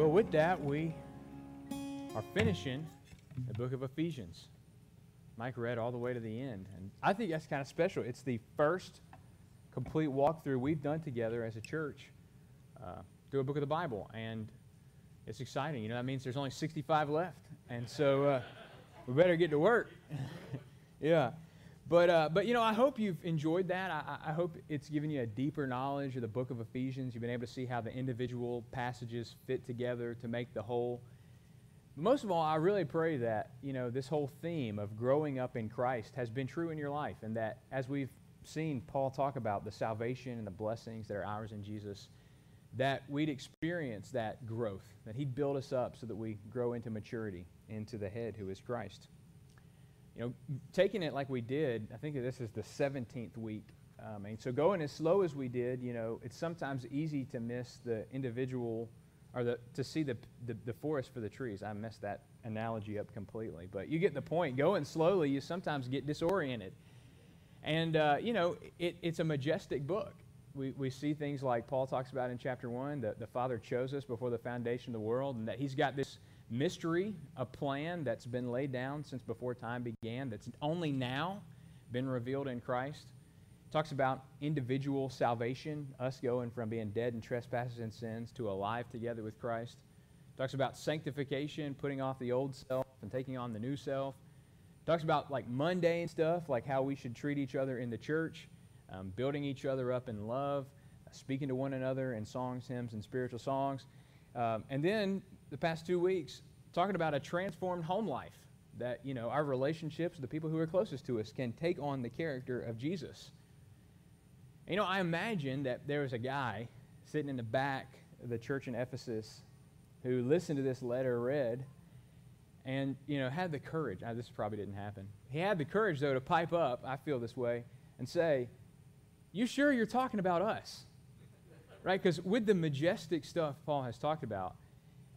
Well, with that, we are finishing the book of Ephesians. Mike read all the way to the end. And I think that's kind of special. It's the first complete walkthrough we've done together as a church uh, through a book of the Bible. And it's exciting. You know, that means there's only 65 left. And so uh, we better get to work. yeah. But, uh, but, you know, I hope you've enjoyed that. I, I hope it's given you a deeper knowledge of the book of Ephesians. You've been able to see how the individual passages fit together to make the whole. Most of all, I really pray that, you know, this whole theme of growing up in Christ has been true in your life and that as we've seen Paul talk about the salvation and the blessings that are ours in Jesus, that we'd experience that growth, that he'd build us up so that we grow into maturity, into the head who is Christ you know, taking it like we did, I think this is the 17th week. Um, and so going as slow as we did, you know, it's sometimes easy to miss the individual or the, to see the, the, the forest for the trees. I messed that analogy up completely. But you get the point. Going slowly, you sometimes get disoriented. And, uh, you know, it, it's a majestic book. We, we see things like Paul talks about in chapter 1 that the Father chose us before the foundation of the world and that he's got this mystery, a plan that's been laid down since before time began, that's only now been revealed in Christ. It talks about individual salvation, us going from being dead in trespasses and sins to alive together with Christ. It talks about sanctification, putting off the old self and taking on the new self. It talks about like mundane stuff, like how we should treat each other in the church, um, building each other up in love, speaking to one another in songs, hymns, and spiritual songs. Um, and then the past two weeks talking about a transformed home life that you know our relationships the people who are closest to us can take on the character of jesus. You know i imagine that there was a guy sitting in the back of the church in ephesus who listened to this letter read and you know had the courage uh, this probably didn't happen. He had the courage though to pipe up i feel this way and say you sure you're talking about us? Right? Because with the majestic stuff paul has talked about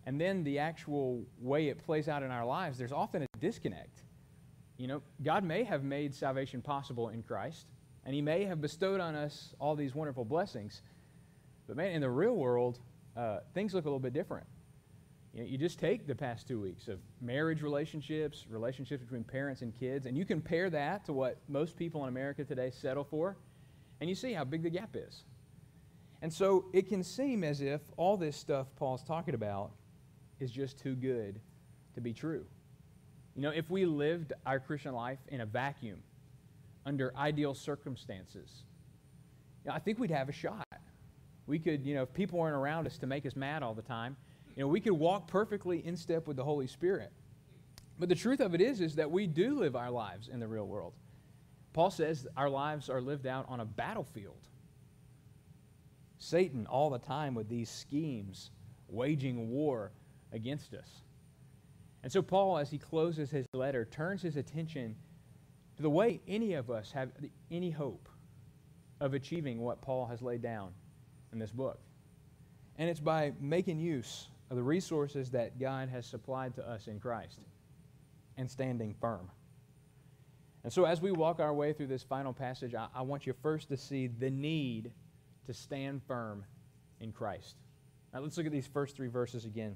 and then the actual way it plays out in our lives, there's often a disconnect. You know, God may have made salvation possible in Christ, and He may have bestowed on us all these wonderful blessings. But man, in the real world, uh, things look a little bit different. You, know, you just take the past two weeks of marriage relationships, relationships between parents and kids, and you compare that to what most people in America today settle for, and you see how big the gap is. And so it can seem as if all this stuff Paul's talking about is just too good to be true. You know, if we lived our Christian life in a vacuum, under ideal circumstances, you know, I think we'd have a shot. We could, you know, if people weren't around us to make us mad all the time, you know, we could walk perfectly in step with the Holy Spirit. But the truth of it is, is that we do live our lives in the real world. Paul says our lives are lived out on a battlefield. Satan, all the time with these schemes, waging war against us. And so, Paul, as he closes his letter, turns his attention to the way any of us have any hope of achieving what Paul has laid down in this book. And it's by making use of the resources that God has supplied to us in Christ and standing firm. And so, as we walk our way through this final passage, I, I want you first to see the need to stand firm in Christ. Now, let's look at these first three verses again.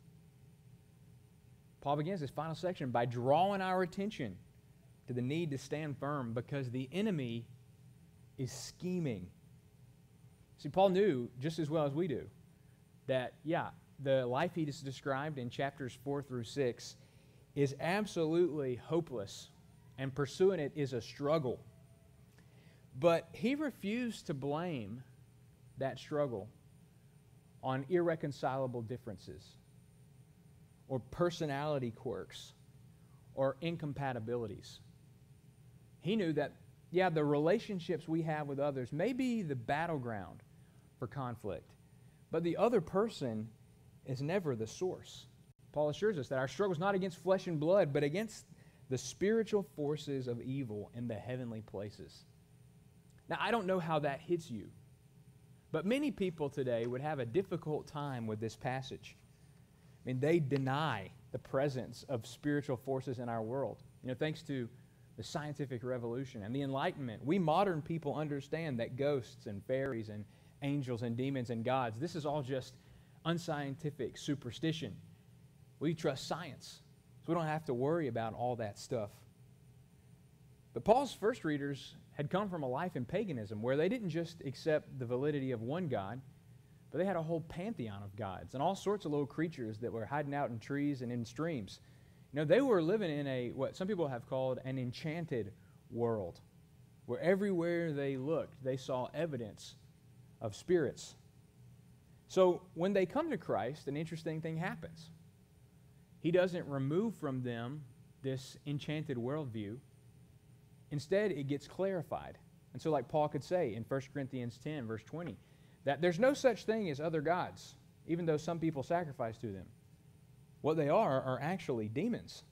Paul begins this final section by drawing our attention to the need to stand firm because the enemy is scheming. See, Paul knew just as well as we do that, yeah, the life he just described in chapters 4 through 6 is absolutely hopeless, and pursuing it is a struggle. But he refused to blame that struggle on irreconcilable differences or personality quirks or incompatibilities. He knew that, yeah, the relationships we have with others may be the battleground for conflict, but the other person is never the source. Paul assures us that our struggle is not against flesh and blood, but against the spiritual forces of evil in the heavenly places. Now, I don't know how that hits you, but many people today would have a difficult time with this passage. I mean, they deny the presence of spiritual forces in our world. You know, thanks to the scientific revolution and the Enlightenment, we modern people understand that ghosts and fairies and angels and demons and gods, this is all just unscientific superstition. We trust science, so we don't have to worry about all that stuff. But Paul's first readers had come from a life in paganism where they didn't just accept the validity of one God, but they had a whole pantheon of gods and all sorts of little creatures that were hiding out in trees and in streams. You know, they were living in a what some people have called an enchanted world, where everywhere they looked, they saw evidence of spirits. So when they come to Christ, an interesting thing happens. He doesn't remove from them this enchanted worldview. Instead, it gets clarified. And so, like Paul could say in 1 Corinthians 10, verse 20, that there's no such thing as other gods, even though some people sacrifice to them. What they are are actually demons.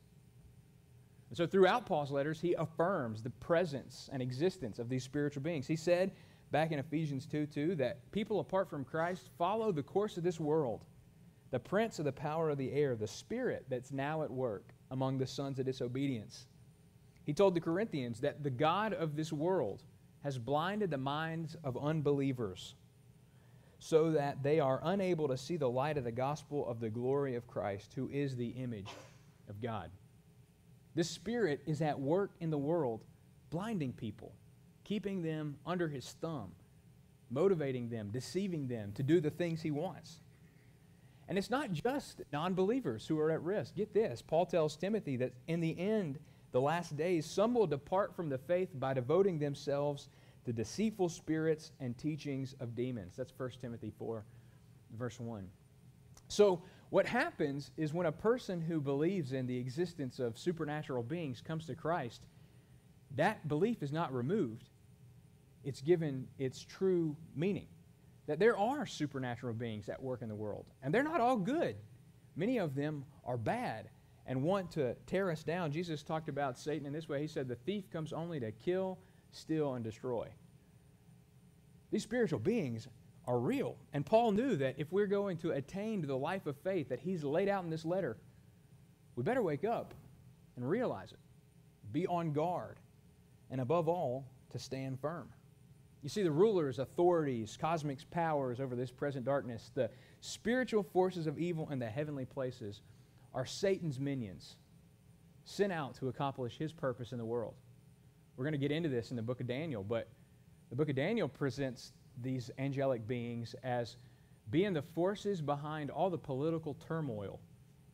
And so, throughout Paul's letters, he affirms the presence and existence of these spiritual beings. He said back in Ephesians 2 2 that people apart from Christ follow the course of this world, the prince of the power of the air, the spirit that's now at work among the sons of disobedience. He told the Corinthians that the God of this world has blinded the minds of unbelievers so that they are unable to see the light of the gospel of the glory of Christ, who is the image of God. This Spirit is at work in the world, blinding people, keeping them under His thumb, motivating them, deceiving them to do the things He wants. And it's not just non believers who are at risk. Get this Paul tells Timothy that in the end, the last days, some will depart from the faith by devoting themselves the deceitful spirits and teachings of demons. That's 1 Timothy 4, verse 1. So, what happens is when a person who believes in the existence of supernatural beings comes to Christ, that belief is not removed. It's given its true meaning. That there are supernatural beings at work in the world, and they're not all good. Many of them are bad and want to tear us down. Jesus talked about Satan in this way He said, The thief comes only to kill, steal, and destroy. These spiritual beings are real. And Paul knew that if we're going to attain to the life of faith that he's laid out in this letter, we better wake up and realize it. Be on guard. And above all, to stand firm. You see, the rulers, authorities, cosmic powers over this present darkness, the spiritual forces of evil in the heavenly places are Satan's minions sent out to accomplish his purpose in the world. We're going to get into this in the book of Daniel, but the book of Daniel presents these angelic beings as being the forces behind all the political turmoil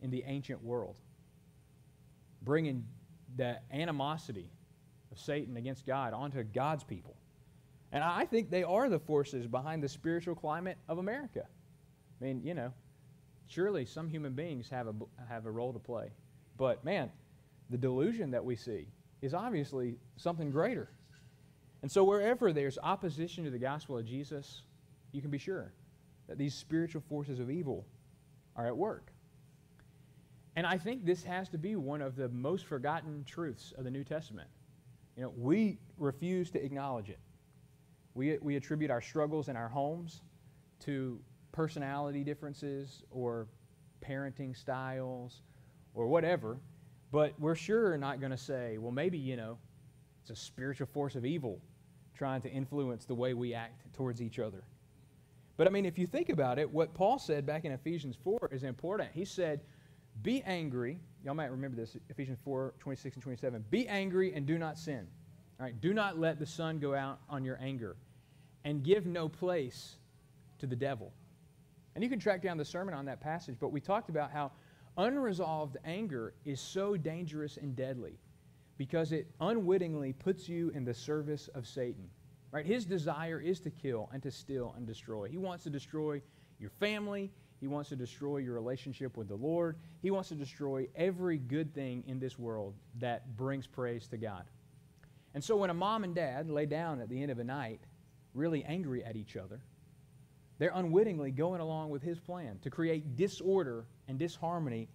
in the ancient world, bringing the animosity of Satan against God onto God's people. And I think they are the forces behind the spiritual climate of America. I mean, you know, surely some human beings have a, have a role to play. But man, the delusion that we see is obviously something greater. And so, wherever there's opposition to the gospel of Jesus, you can be sure that these spiritual forces of evil are at work. And I think this has to be one of the most forgotten truths of the New Testament. You know, we refuse to acknowledge it. We, we attribute our struggles in our homes to personality differences or parenting styles or whatever. But we're sure not going to say, well, maybe, you know, it's a spiritual force of evil trying to influence the way we act towards each other. But I mean, if you think about it, what Paul said back in Ephesians 4 is important. He said, Be angry. Y'all might remember this, Ephesians 4 26 and 27. Be angry and do not sin. All right, do not let the sun go out on your anger, and give no place to the devil. And you can track down the sermon on that passage, but we talked about how Unresolved anger is so dangerous and deadly because it unwittingly puts you in the service of Satan. Right? His desire is to kill and to steal and destroy. He wants to destroy your family. He wants to destroy your relationship with the Lord. He wants to destroy every good thing in this world that brings praise to God. And so when a mom and dad lay down at the end of a night, really angry at each other, they're unwittingly going along with his plan to create disorder and disharmony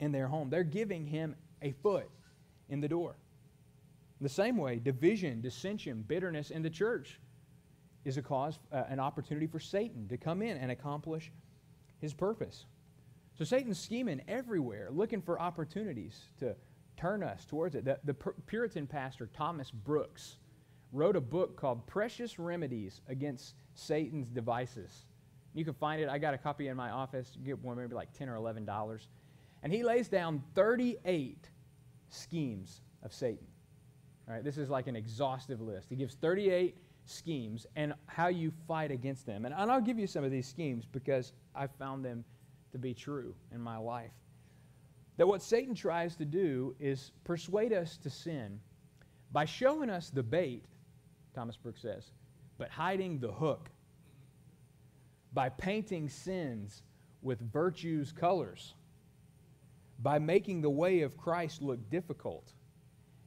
in their home. They're giving him a foot in the door. The same way, division, dissension, bitterness in the church is a cause, uh, an opportunity for Satan to come in and accomplish his purpose. So Satan's scheming everywhere, looking for opportunities to turn us towards it. The, the Puritan pastor Thomas Brooks wrote a book called Precious Remedies Against Satan's Devices. You can find it. I got a copy in my office. You get one maybe like 10 or 11 dollars. And he lays down 38 schemes of Satan. All right, this is like an exhaustive list. He gives 38 schemes and how you fight against them. And, and I'll give you some of these schemes because I found them to be true in my life. That what Satan tries to do is persuade us to sin by showing us the bait, Thomas Brooks says, but hiding the hook. By painting sins with virtue's colors. By making the way of Christ look difficult.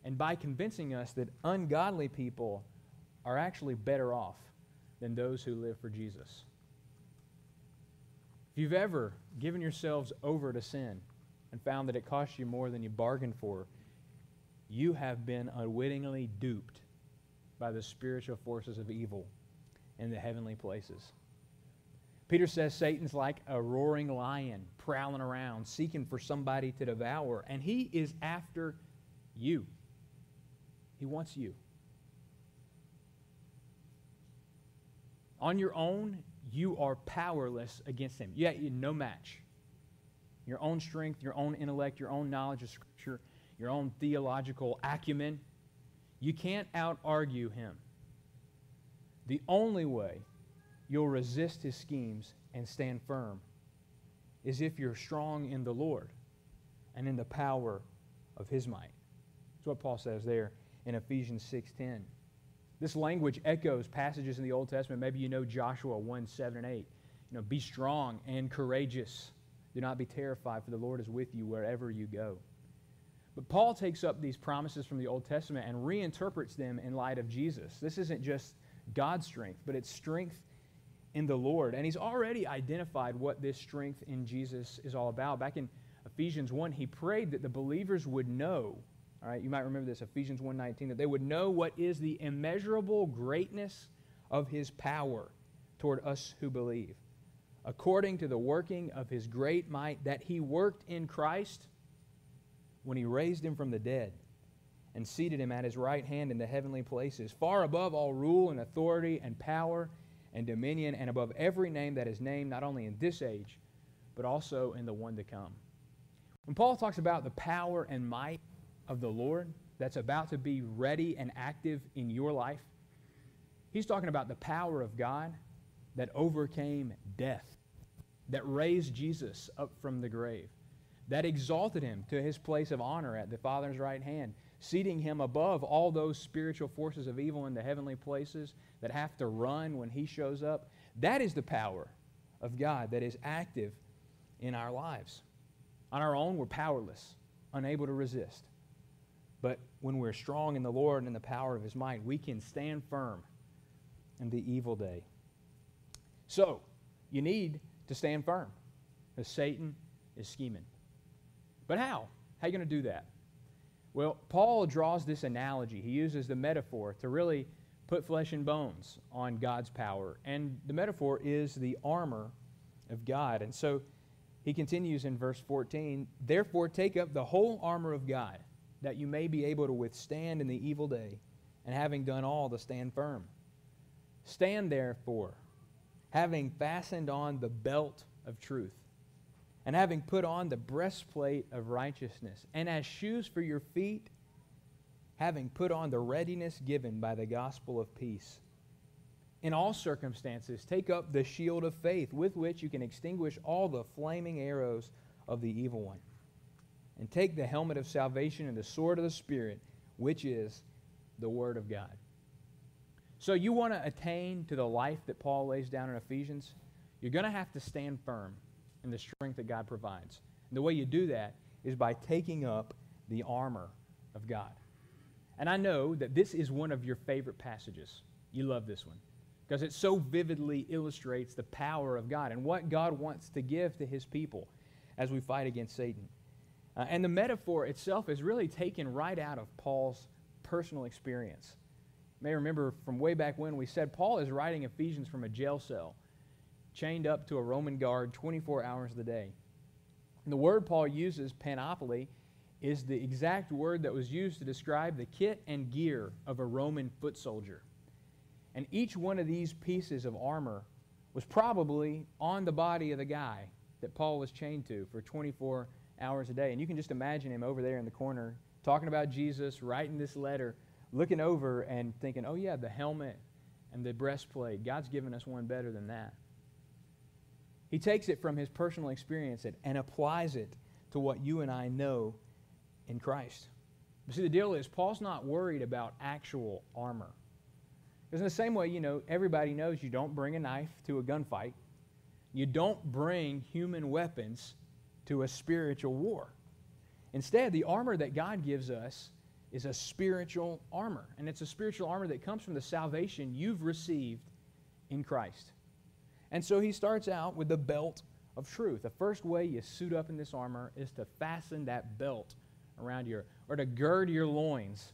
And by convincing us that ungodly people are actually better off than those who live for Jesus. If you've ever given yourselves over to sin and found that it cost you more than you bargained for, you have been unwittingly duped by the spiritual forces of evil in the heavenly places. Peter says Satan's like a roaring lion prowling around, seeking for somebody to devour, and he is after you. He wants you. On your own, you are powerless against him. Yeah, you're no match. Your own strength, your own intellect, your own knowledge of Scripture, your own theological acumen, you can't out argue him. The only way you'll resist his schemes and stand firm is if you're strong in the Lord and in the power of his might. That's what Paul says there in Ephesians 6:10. This language echoes passages in the Old Testament. Maybe you know Joshua 1 7 and 8. You know, be strong and courageous. Do not be terrified, for the Lord is with you wherever you go. But Paul takes up these promises from the Old Testament and reinterprets them in light of Jesus. This isn't just God's strength, but it's strength in the Lord. And he's already identified what this strength in Jesus is all about. Back in Ephesians 1, he prayed that the believers would know all right, you might remember this, Ephesians 1:19, that they would know what is the immeasurable greatness of his power toward us who believe, according to the working of his great might that he worked in Christ when he raised him from the dead and seated him at his right hand in the heavenly places, far above all rule and authority and power and dominion, and above every name that is named, not only in this age, but also in the one to come. When Paul talks about the power and might of the Lord that's about to be ready and active in your life, he's talking about the power of God that overcame death, that raised Jesus up from the grave, that exalted him to his place of honor at the Father's right hand, seating him above all those spiritual forces of evil in the heavenly places that have to run when he shows up. That is the power of God that is active in our lives. On our own, we're powerless, unable to resist. But when we're strong in the Lord and in the power of his might, we can stand firm in the evil day. So, you need to stand firm because Satan is scheming. But how? How are you going to do that? Well, Paul draws this analogy. He uses the metaphor to really put flesh and bones on God's power. And the metaphor is the armor of God. And so he continues in verse 14 Therefore, take up the whole armor of God that you may be able to withstand in the evil day, and having done all, to stand firm. Stand therefore, having fastened on the belt of truth, and having put on the breastplate of righteousness, and as shoes for your feet, having put on the readiness given by the gospel of peace. In all circumstances, take up the shield of faith with which you can extinguish all the flaming arrows of the evil one and take the helmet of salvation and the sword of the Spirit, which is the Word of God. So, you want to attain to the life that Paul lays down in Ephesians? You're going to have to stand firm in the strength that God provides. And the way you do that is by taking up the armor of God. And I know that this is one of your favorite passages. You love this one because it so vividly illustrates the power of God and what God wants to give to his people as we fight against Satan. Uh, and the metaphor itself is really taken right out of Paul's personal experience. You may remember from way back when we said Paul is writing Ephesians from a jail cell, chained up to a Roman guard 24 hours a day. And the word Paul uses, panoply, is the exact word that was used to describe the kit and gear of a Roman foot soldier. And each one of these pieces of armor was probably on the body of the guy that Paul was chained to for 24 hours a day. And you can just imagine him over there in the corner talking about Jesus, writing this letter, looking over and thinking, oh, yeah, the helmet and the breastplate. God's given us one better than that. He takes it from his personal experience and applies it to what you and I know in Christ. But see, the deal is, Paul's not worried about actual armor. Because in the same way, you know, everybody knows you don't bring a knife to a gunfight. You don't bring human weapons to a spiritual war. Instead, the armor that God gives us is a spiritual armor. And it's a spiritual armor that comes from the salvation you've received in Christ. And so he starts out with the belt of truth. The first way you suit up in this armor is to fasten that belt around your, or to gird your loins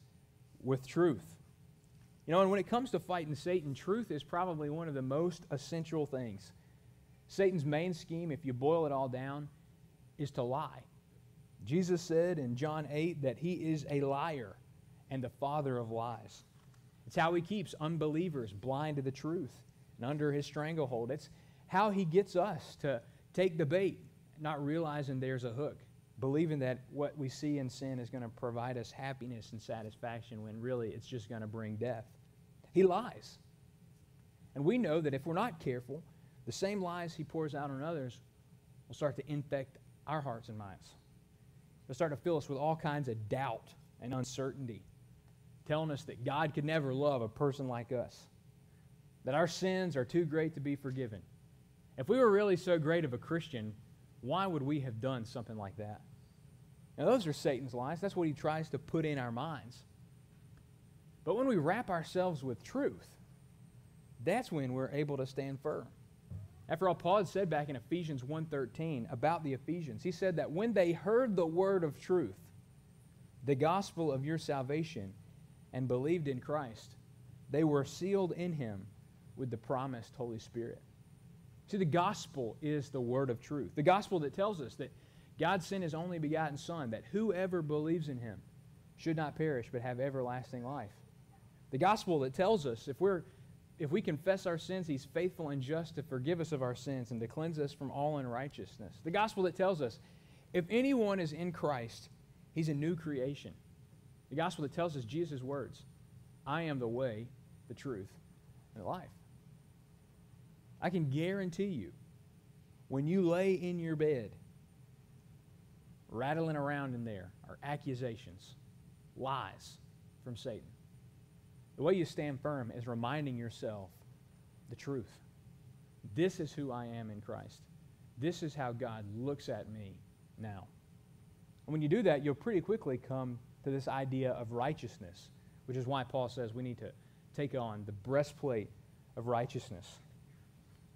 with truth. You know, and when it comes to fighting Satan, truth is probably one of the most essential things. Satan's main scheme, if you boil it all down, is to lie. Jesus said in John 8 that he is a liar and the father of lies. It's how he keeps unbelievers blind to the truth and under his stranglehold. It's how he gets us to take the bait, not realizing there's a hook, believing that what we see in sin is going to provide us happiness and satisfaction when really it's just going to bring death. He lies. And we know that if we're not careful, the same lies he pours out on others will start to infect our hearts and minds. They'll start to fill us with all kinds of doubt and uncertainty, telling us that God could never love a person like us, that our sins are too great to be forgiven. If we were really so great of a Christian, why would we have done something like that? Now, those are Satan's lies. That's what he tries to put in our minds. But when we wrap ourselves with truth, that's when we're able to stand firm. After all, Paul had said back in Ephesians 1.13 about the Ephesians, he said that when they heard the word of truth, the gospel of your salvation, and believed in Christ, they were sealed in him with the promised Holy Spirit. See, the gospel is the word of truth. The gospel that tells us that God sent his only begotten Son, that whoever believes in him should not perish but have everlasting life. The gospel that tells us if we're if we confess our sins, he's faithful and just to forgive us of our sins and to cleanse us from all unrighteousness. The gospel that tells us if anyone is in Christ, he's a new creation. The gospel that tells us Jesus' words I am the way, the truth, and the life. I can guarantee you, when you lay in your bed, rattling around in there are accusations, lies from Satan. The way you stand firm is reminding yourself the truth. This is who I am in Christ. This is how God looks at me now. And when you do that, you'll pretty quickly come to this idea of righteousness, which is why Paul says we need to take on the breastplate of righteousness.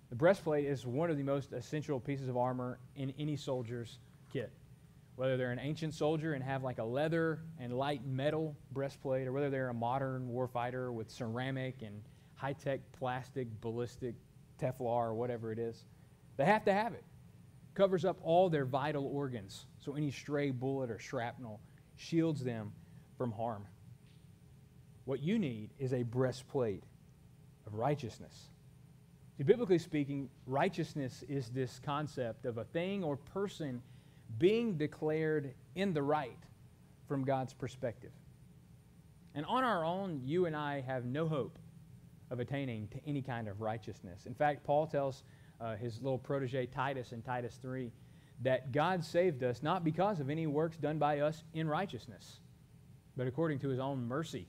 The breastplate is one of the most essential pieces of armor in any soldier's kit whether they're an ancient soldier and have like a leather and light metal breastplate, or whether they're a modern warfighter with ceramic and high tech plastic, ballistic, Teflon, or whatever it is. They have to have it. Covers up all their vital organs, so any stray bullet or shrapnel shields them from harm. What you need is a breastplate of righteousness. Biblically speaking, righteousness is this concept of a thing or person being declared in the right from God's perspective. And on our own, you and I have no hope of attaining to any kind of righteousness. In fact, Paul tells uh, his little protege Titus in Titus 3 that God saved us not because of any works done by us in righteousness, but according to his own mercy.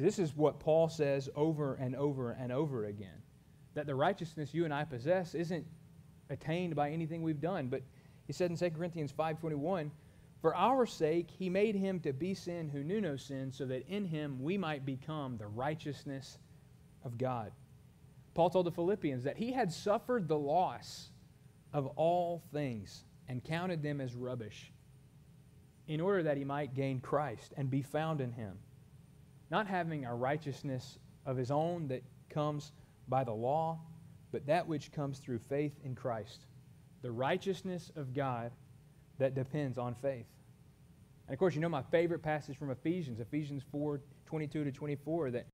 This is what Paul says over and over and over again that the righteousness you and I possess isn't attained by anything we've done, but he said in 2 Corinthians 5:21, "For our sake he made him to be sin who knew no sin, so that in him we might become the righteousness of God." Paul told the Philippians that he had suffered the loss of all things and counted them as rubbish, in order that he might gain Christ and be found in him, not having a righteousness of his own that comes by the law, but that which comes through faith in Christ, the righteousness of God that depends on faith. And of course, you know my favorite passage from Ephesians, Ephesians 4 22 to 24, that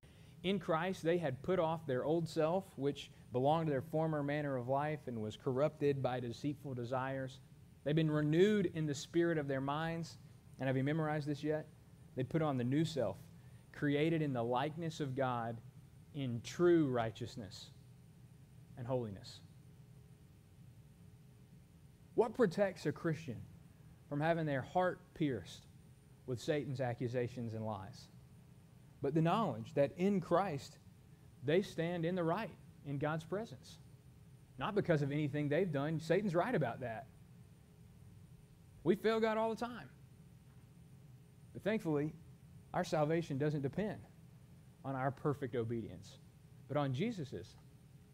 in Christ they had put off their old self, which belonged to their former manner of life and was corrupted by deceitful desires. They've been renewed in the spirit of their minds. And have you memorized this yet? They put on the new self, created in the likeness of God in true righteousness and holiness. What protects a Christian from having their heart pierced with Satan's accusations and lies? But the knowledge that in Christ they stand in the right in God's presence. Not because of anything they've done. Satan's right about that. We fail God all the time. But thankfully, our salvation doesn't depend on our perfect obedience, but on Jesus'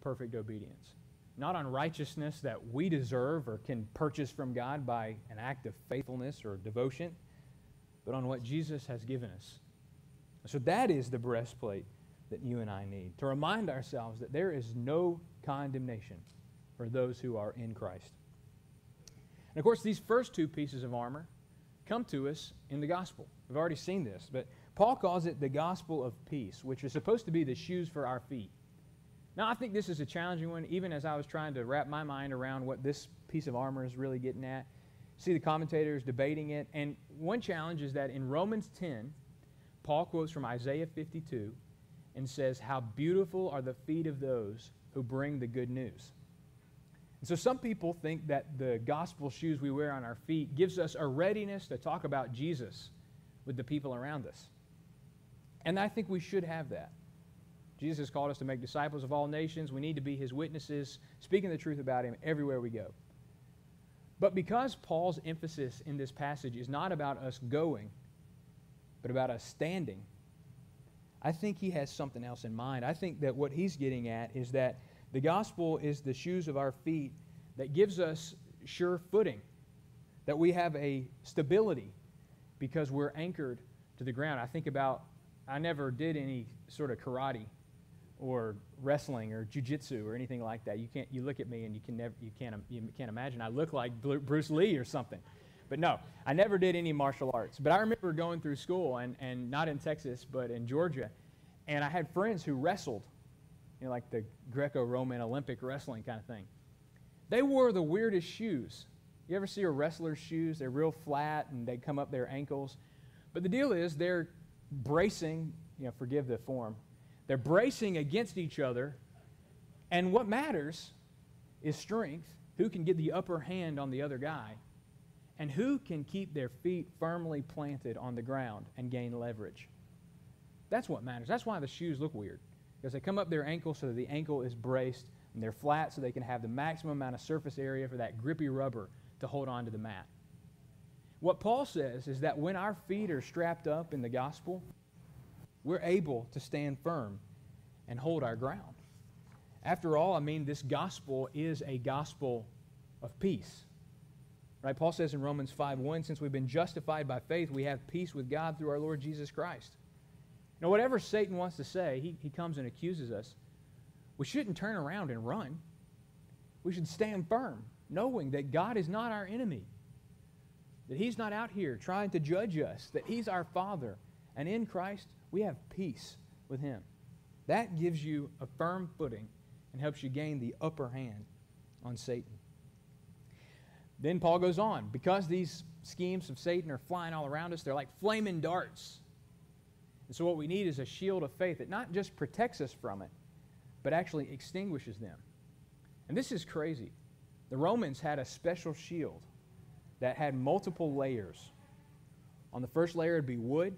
perfect obedience. Not on righteousness that we deserve or can purchase from God by an act of faithfulness or devotion, but on what Jesus has given us. So that is the breastplate that you and I need to remind ourselves that there is no condemnation for those who are in Christ. And of course, these first two pieces of armor come to us in the gospel. We've already seen this, but Paul calls it the gospel of peace, which is supposed to be the shoes for our feet. Now, I think this is a challenging one, even as I was trying to wrap my mind around what this piece of armor is really getting at. See the commentators debating it. And one challenge is that in Romans 10, Paul quotes from Isaiah 52 and says, How beautiful are the feet of those who bring the good news. And so some people think that the gospel shoes we wear on our feet gives us a readiness to talk about Jesus with the people around us. And I think we should have that. Jesus has called us to make disciples of all nations. We need to be his witnesses, speaking the truth about him everywhere we go. But because Paul's emphasis in this passage is not about us going, but about us standing, I think he has something else in mind. I think that what he's getting at is that the gospel is the shoes of our feet that gives us sure footing, that we have a stability because we're anchored to the ground. I think about, I never did any sort of karate or wrestling or jujitsu or anything like that. You can't. You look at me and you can never. You can't. You can't imagine. I look like Bruce Lee or something. But no, I never did any martial arts. But I remember going through school and, and not in Texas, but in Georgia, and I had friends who wrestled, you know, like the Greco-Roman Olympic wrestling kind of thing. They wore the weirdest shoes. You ever see a wrestler's shoes? They're real flat and they come up their ankles. But the deal is they're bracing, you know, forgive the form, they're bracing against each other. And what matters is strength. Who can get the upper hand on the other guy? And who can keep their feet firmly planted on the ground and gain leverage? That's what matters. That's why the shoes look weird. Because they come up their ankle so that the ankle is braced and they're flat so they can have the maximum amount of surface area for that grippy rubber to hold on to the mat. What Paul says is that when our feet are strapped up in the gospel, we're able to stand firm and hold our ground. After all, I mean, this gospel is a gospel of peace. Right? Paul says in Romans 5 1, since we've been justified by faith, we have peace with God through our Lord Jesus Christ. Now, whatever Satan wants to say, he, he comes and accuses us. We shouldn't turn around and run. We should stand firm, knowing that God is not our enemy, that He's not out here trying to judge us, that He's our Father, and in Christ we have peace with Him. That gives you a firm footing and helps you gain the upper hand on Satan. Then Paul goes on. Because these schemes of Satan are flying all around us, they're like flaming darts. And so, what we need is a shield of faith that not just protects us from it, but actually extinguishes them. And this is crazy. The Romans had a special shield that had multiple layers. On the first layer, it'd be wood.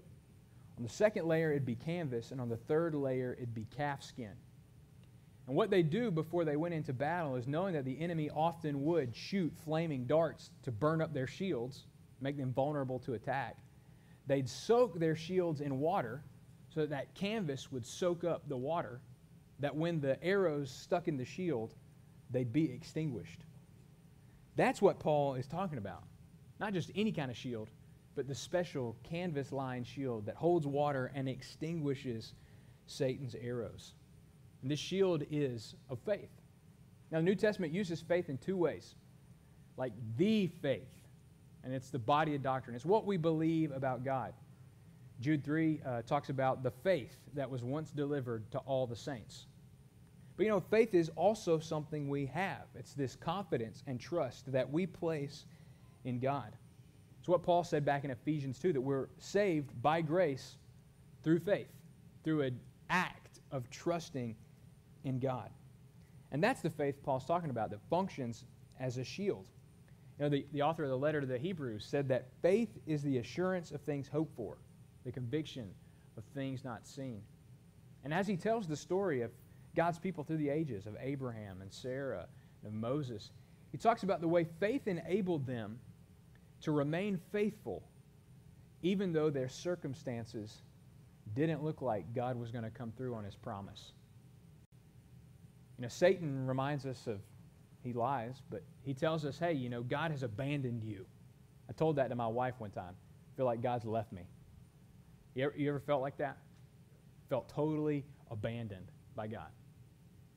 On the second layer, it'd be canvas, and on the third layer, it'd be calf skin. And what they do before they went into battle is knowing that the enemy often would shoot flaming darts to burn up their shields, make them vulnerable to attack. They'd soak their shields in water so that that canvas would soak up the water, that when the arrows stuck in the shield, they'd be extinguished. That's what Paul is talking about. Not just any kind of shield, but the special canvas lined shield that holds water and extinguishes Satan's arrows. And this shield is of faith. Now, the New Testament uses faith in two ways like the faith, and it's the body of doctrine, it's what we believe about God. Jude 3 uh, talks about the faith that was once delivered to all the saints. But you know, faith is also something we have. It's this confidence and trust that we place in God. It's what Paul said back in Ephesians 2 that we're saved by grace through faith, through an act of trusting in God. And that's the faith Paul's talking about that functions as a shield. You know, the, the author of the letter to the Hebrews said that faith is the assurance of things hoped for, the conviction of things not seen. And as he tells the story of God's people through the ages, of Abraham and Sarah and Moses, he talks about the way faith enabled them to remain faithful even though their circumstances didn't look like God was going to come through on his promise. You know, Satan reminds us of, he lies, but he tells us, hey, you know, God has abandoned you. I told that to my wife one time. I feel like God's left me. You ever, you ever felt like that? Felt totally abandoned by God.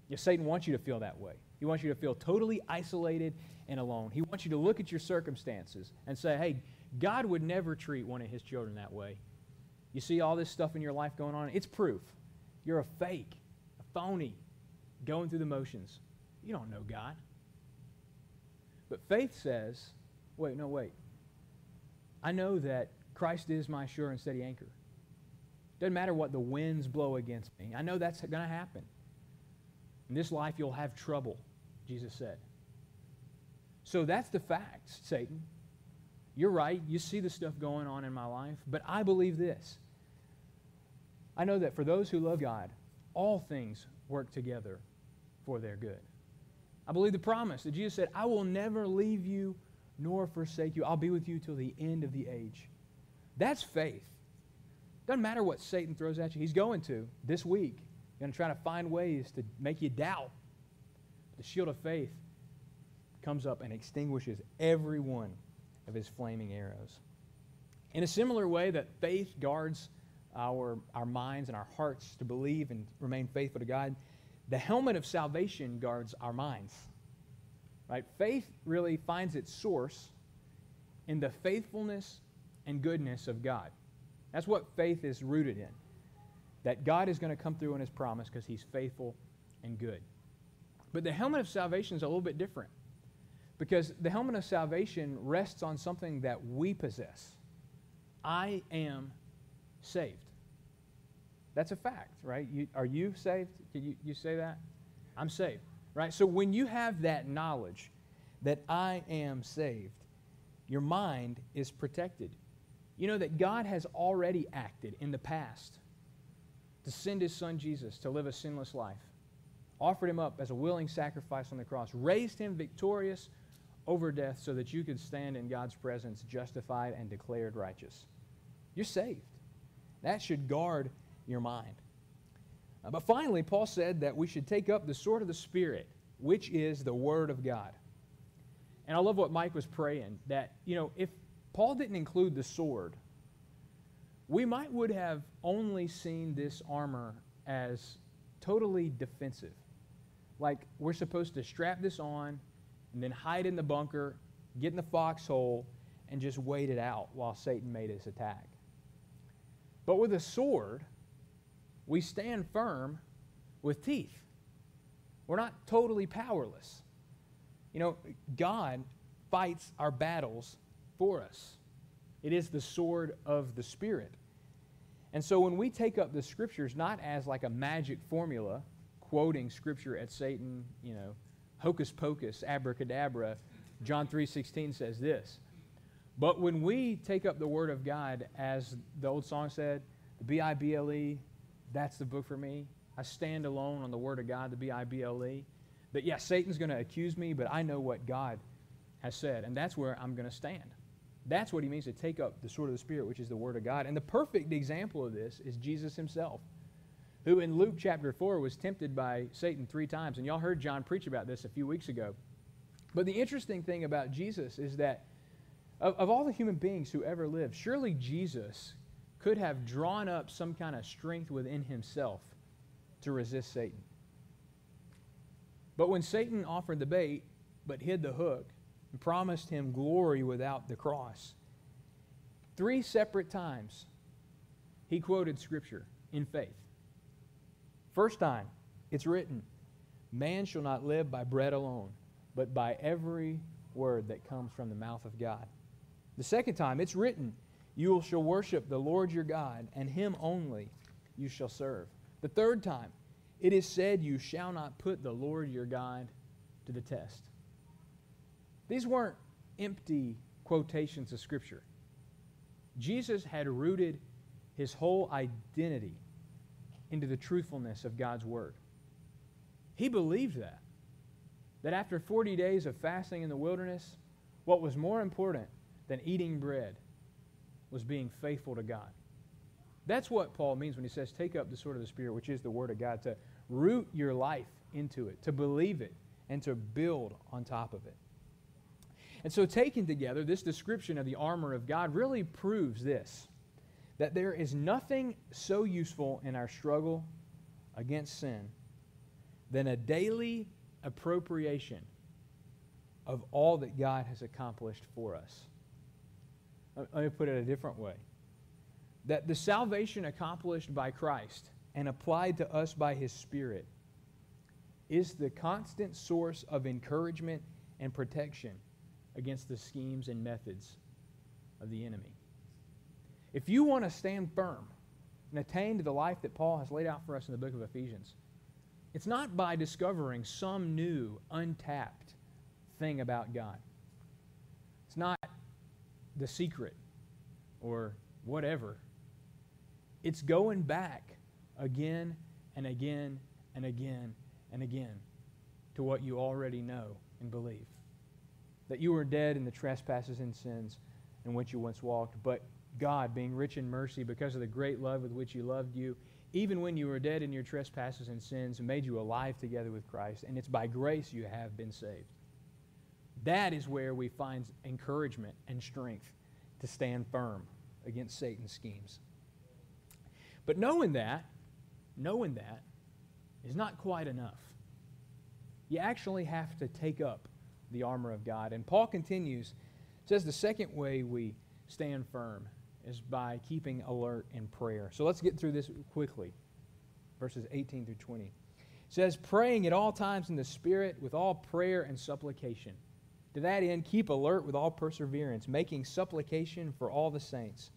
Yeah, Satan wants you to feel that way. He wants you to feel totally isolated and alone. He wants you to look at your circumstances and say, hey, God would never treat one of his children that way. You see all this stuff in your life going on? It's proof. You're a fake, a phony, going through the motions. You don't know God. But faith says, wait, no, wait. I know that Christ is my sure and steady anchor. Doesn't matter what the winds blow against me. I know that's going to happen. In this life, you'll have trouble, Jesus said. So that's the facts, Satan. You're right. You see the stuff going on in my life. But I believe this. I know that for those who love God, all things work together for their good. I believe the promise that Jesus said, I will never leave you nor forsake you. I'll be with you till the end of the age. That's faith. Doesn't matter what Satan throws at you. He's going to this week going to try to find ways to make you doubt. The shield of faith comes up and extinguishes every one of his flaming arrows. In a similar way that faith guards our, our minds and our hearts to believe and remain faithful to God, the helmet of salvation guards our minds. Right? Faith really finds its source in the faithfulness and goodness of God. That's what faith is rooted in that God is going to come through on his promise because he's faithful and good. But the helmet of salvation is a little bit different because the helmet of salvation rests on something that we possess. I am saved. That's a fact, right? You, are you saved? Can you, you say that? I'm saved, right? So when you have that knowledge that I am saved, your mind is protected. You know that God has already acted in the past to send his son Jesus to live a sinless life, offered him up as a willing sacrifice on the cross, raised him victorious over death so that you could stand in God's presence justified and declared righteous. You're saved. That should guard your mind. Uh, but finally, Paul said that we should take up the sword of the Spirit, which is the Word of God. And I love what Mike was praying that, you know, if Paul didn't include the sword, we might would have only seen this armor as totally defensive. Like we're supposed to strap this on and then hide in the bunker, get in the foxhole, and just wait it out while Satan made his attack. But with a sword, we stand firm with teeth. We're not totally powerless. You know, God fights our battles for us. It is the sword of the Spirit. And so when we take up the scriptures not as like a magic formula, quoting scripture at Satan, you know, hocus pocus, abracadabra, John 3:16 says this. But when we take up the word of God as the old song said, the B I B L E, that's the book for me. I stand alone on the word of God, the B I B L E. That yeah, Satan's going to accuse me, but I know what God has said, and that's where I'm going to stand. That's what he means to take up the sword of the Spirit, which is the Word of God. And the perfect example of this is Jesus himself, who in Luke chapter 4 was tempted by Satan three times. And y'all heard John preach about this a few weeks ago. But the interesting thing about Jesus is that of, of all the human beings who ever lived, surely Jesus could have drawn up some kind of strength within himself to resist Satan. But when Satan offered the bait, but hid the hook, and promised him glory without the cross, three separate times he quoted Scripture in faith. First time, it's written, Man shall not live by bread alone, but by every word that comes from the mouth of God. The second time, it's written, You shall worship the Lord your God, and him only you shall serve. The third time, it is said, You shall not put the Lord your God to the test. These weren't empty quotations of Scripture. Jesus had rooted his whole identity into the truthfulness of God's Word. He believed that. That after 40 days of fasting in the wilderness, what was more important than eating bread was being faithful to God. That's what Paul means when he says, take up the sword of the Spirit, which is the Word of God, to root your life into it, to believe it, and to build on top of it. And so, taken together, this description of the armor of God really proves this that there is nothing so useful in our struggle against sin than a daily appropriation of all that God has accomplished for us. Let me put it a different way that the salvation accomplished by Christ and applied to us by His Spirit is the constant source of encouragement and protection against the schemes and methods of the enemy. If you want to stand firm and attain to the life that Paul has laid out for us in the book of Ephesians, it's not by discovering some new, untapped thing about God. It's not the secret or whatever. It's going back again and again and again and again to what you already know and believe. That you were dead in the trespasses and sins in which you once walked, but God, being rich in mercy because of the great love with which He loved you, even when you were dead in your trespasses and sins, made you alive together with Christ, and it's by grace you have been saved. That is where we find encouragement and strength to stand firm against Satan's schemes. But knowing that, knowing that, is not quite enough. You actually have to take up the armor of God. And Paul continues, says the second way we stand firm is by keeping alert in prayer. So let's get through this quickly. Verses 18 through 20. It says, praying at all times in the Spirit with all prayer and supplication. To that end, keep alert with all perseverance, making supplication for all the saints,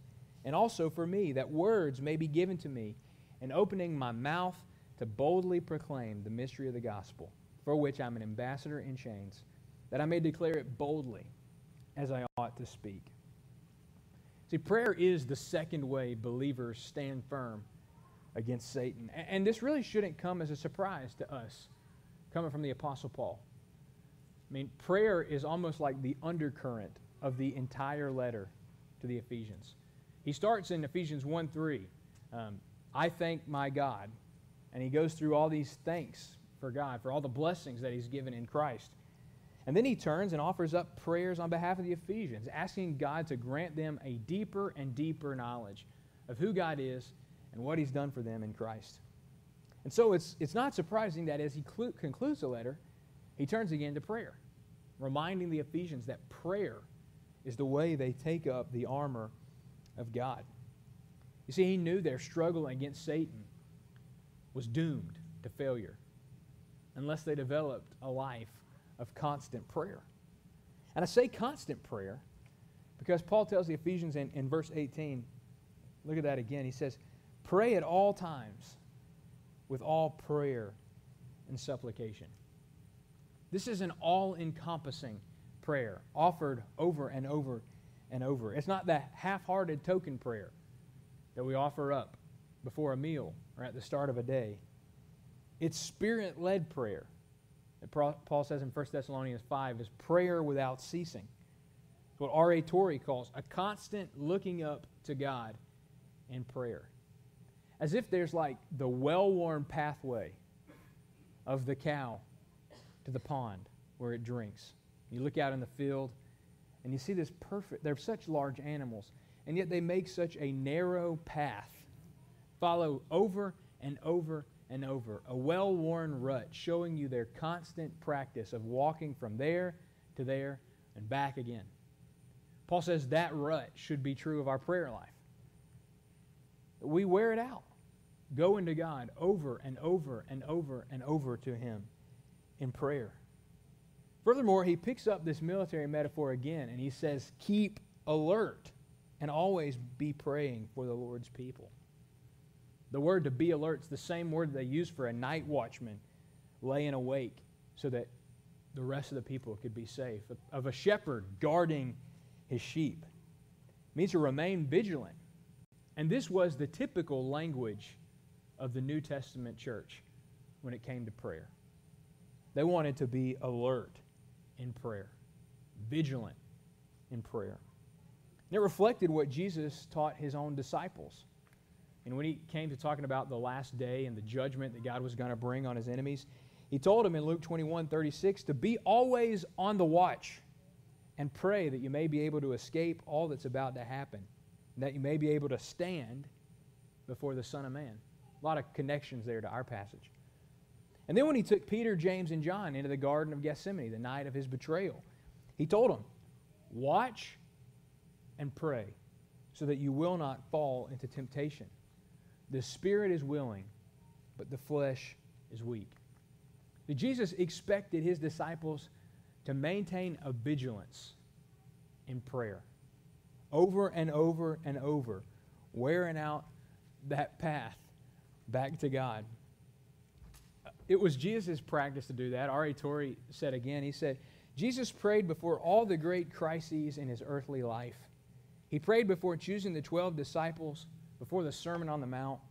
and also for me, that words may be given to me, and opening my mouth to boldly proclaim the mystery of the gospel, for which I'm an ambassador in chains, that I may declare it boldly as I ought to speak. See, prayer is the second way believers stand firm against Satan. And this really shouldn't come as a surprise to us, coming from the Apostle Paul. I mean, prayer is almost like the undercurrent of the entire letter to the Ephesians. He starts in Ephesians 1 3. Um, I thank my God. And he goes through all these thanks for God, for all the blessings that he's given in Christ. And then he turns and offers up prayers on behalf of the Ephesians, asking God to grant them a deeper and deeper knowledge of who God is and what he's done for them in Christ. And so it's, it's not surprising that as he clu- concludes the letter, he turns again to prayer, reminding the Ephesians that prayer is the way they take up the armor of God. You see, he knew their struggle against Satan was doomed to failure unless they developed a life of constant prayer. And I say constant prayer because Paul tells the Ephesians in, in verse 18, look at that again. He says, Pray at all times with all prayer and supplication. This is an all encompassing prayer offered over and over and over. It's not the half hearted token prayer that we offer up before a meal or at the start of a day. It's spirit led prayer that Paul says in 1 Thessalonians 5 is prayer without ceasing. It's what R.A. Torrey calls a constant looking up to God in prayer. As if there's like the well worn pathway of the cow to the pond where it drinks. You look out in the field and you see this perfect, they're such large animals, and yet they make such a narrow path. Follow over and over and over, a well worn rut showing you their constant practice of walking from there to there and back again. Paul says that rut should be true of our prayer life. We wear it out. Go into God over and over and over and over to Him in prayer. Furthermore, he picks up this military metaphor again and he says, Keep alert and always be praying for the Lord's people. The word to be alert is the same word they use for a night watchman laying awake so that the rest of the people could be safe. Of a shepherd guarding his sheep. It means to remain vigilant. And this was the typical language of the New Testament church when it came to prayer. They wanted to be alert in prayer, vigilant in prayer. And it reflected what Jesus taught his own disciples. And when he came to talking about the last day and the judgment that God was going to bring on his enemies, he told them in Luke 21 36 to be always on the watch and pray that you may be able to escape all that's about to happen, and that you may be able to stand before the Son of Man. A lot of connections there to our passage. And then when he took Peter, James, and John into the Garden of Gethsemane the night of his betrayal, he told them, Watch and pray so that you will not fall into temptation. The spirit is willing, but the flesh is weak. Jesus expected his disciples to maintain a vigilance in prayer over and over and over, wearing out that path back to God. It was Jesus' practice to do that. R.A. Torrey said again, he said, Jesus prayed before all the great crises in his earthly life. He prayed before choosing the 12 disciples, before the Sermon on the Mount,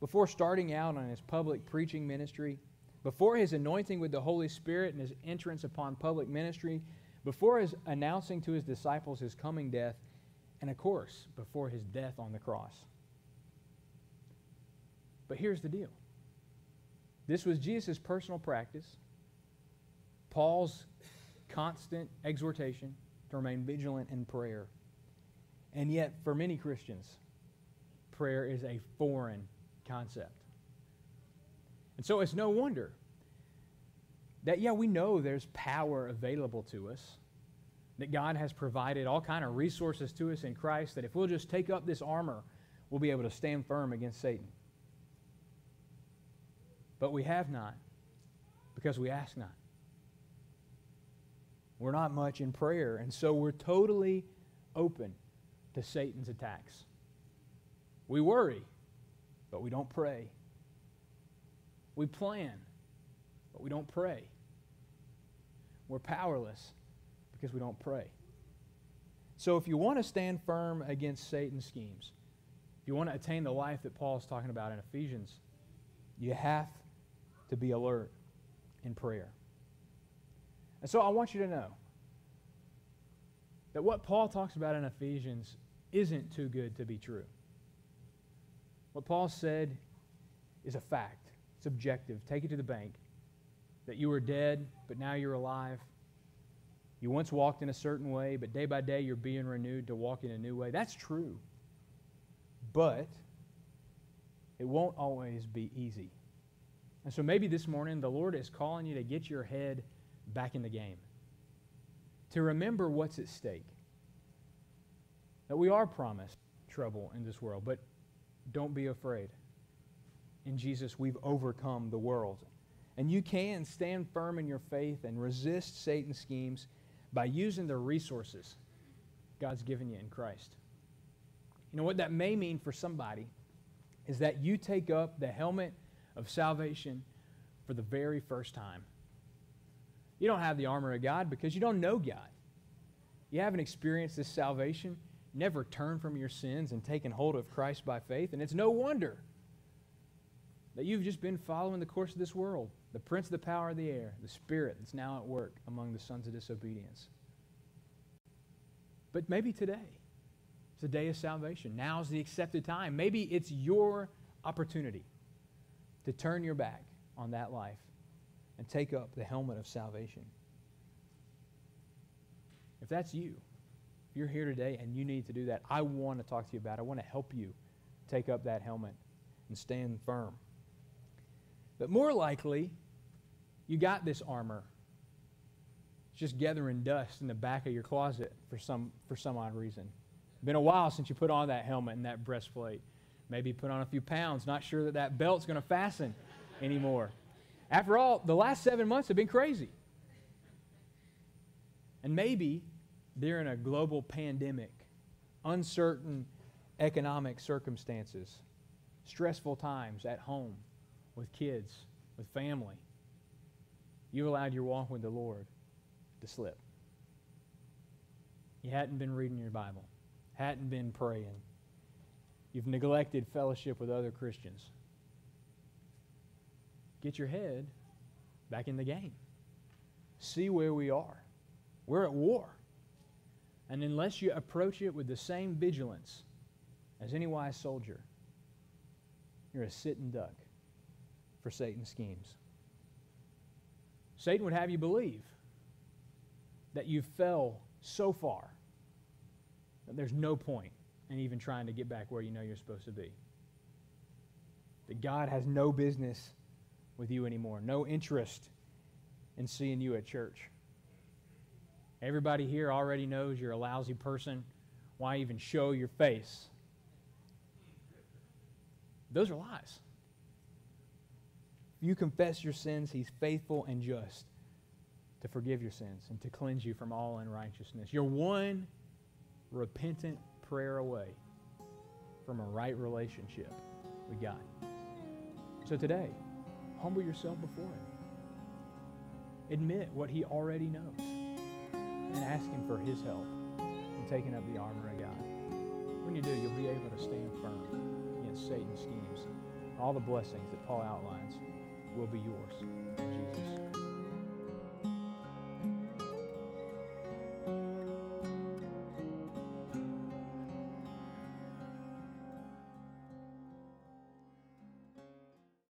before starting out on his public preaching ministry, before his anointing with the Holy Spirit and his entrance upon public ministry, before his announcing to his disciples his coming death, and of course, before his death on the cross. But here's the deal this was Jesus' personal practice, Paul's constant exhortation to remain vigilant in prayer. And yet, for many Christians, prayer is a foreign concept. And so it's no wonder that, yeah, we know there's power available to us, that God has provided all kind of resources to us in Christ, that if we'll just take up this armor, we'll be able to stand firm against Satan. But we have not because we ask not. We're not much in prayer, and so we're totally open to Satan's attacks. We worry, but we don't pray. We plan, but we don't pray. We're powerless because we don't pray. So, if you want to stand firm against Satan's schemes, if you want to attain the life that Paul is talking about in Ephesians, you have to be alert in prayer. And so I want you to know that what Paul talks about in Ephesians isn't too good to be true. What Paul said is a fact, it's objective. Take it to the bank. That you were dead, but now you're alive. You once walked in a certain way, but day by day you're being renewed to walk in a new way. That's true. But it won't always be easy. And so maybe this morning the Lord is calling you to get your head back in the game, to remember what's at stake. That we are promised trouble in this world, but don't be afraid. In Jesus, we've overcome the world. And you can stand firm in your faith and resist Satan's schemes by using the resources God's given you in Christ. You know what that may mean for somebody is that you take up the helmet of salvation for the very first time. You don't have the armor of God because you don't know God. You haven't experienced this salvation, never turned from your sins and taken hold of Christ by faith, and it's no wonder that you've just been following the course of this world, the prince of the power of the air, the spirit that's now at work among the sons of disobedience. But maybe today is the day of salvation. Now's the accepted time. Maybe it's your opportunity to turn your back on that life and take up the helmet of salvation. If that's you, if you're here today and you need to do that, I want to talk to you about it. I want to help you take up that helmet and stand firm. But more likely, you got this armor. It's just gathering dust in the back of your closet for some, for some odd reason. Been a while since you put on that helmet and that breastplate. Maybe put on a few pounds, not sure that that belt's going to fasten anymore. After all, the last seven months have been crazy. And maybe during a global pandemic, uncertain economic circumstances, stressful times at home with kids, with family, you allowed your walk with the Lord to slip. You hadn't been reading your Bible, hadn't been praying. You've neglected fellowship with other Christians. Get your head back in the game. See where we are. We're at war. And unless you approach it with the same vigilance as any wise soldier, you're a sitting duck for Satan's schemes. Satan would have you believe that you fell so far that there's no point in even trying to get back where you know you're supposed to be. That God has no business with you anymore, no interest in seeing you at church. Everybody here already knows you're a lousy person. Why even show your face? Those are lies. If you confess your sins, He's faithful and just to forgive your sins and to cleanse you from all unrighteousness. You're one repentant prayer away from a right relationship with God. So today, humble yourself before Him. Admit what He already knows and ask Him for His help in taking up the armor of God. When you do, you'll be able to stand firm against Satan's schemes. All the blessings that Paul outlines will be yours in Jesus.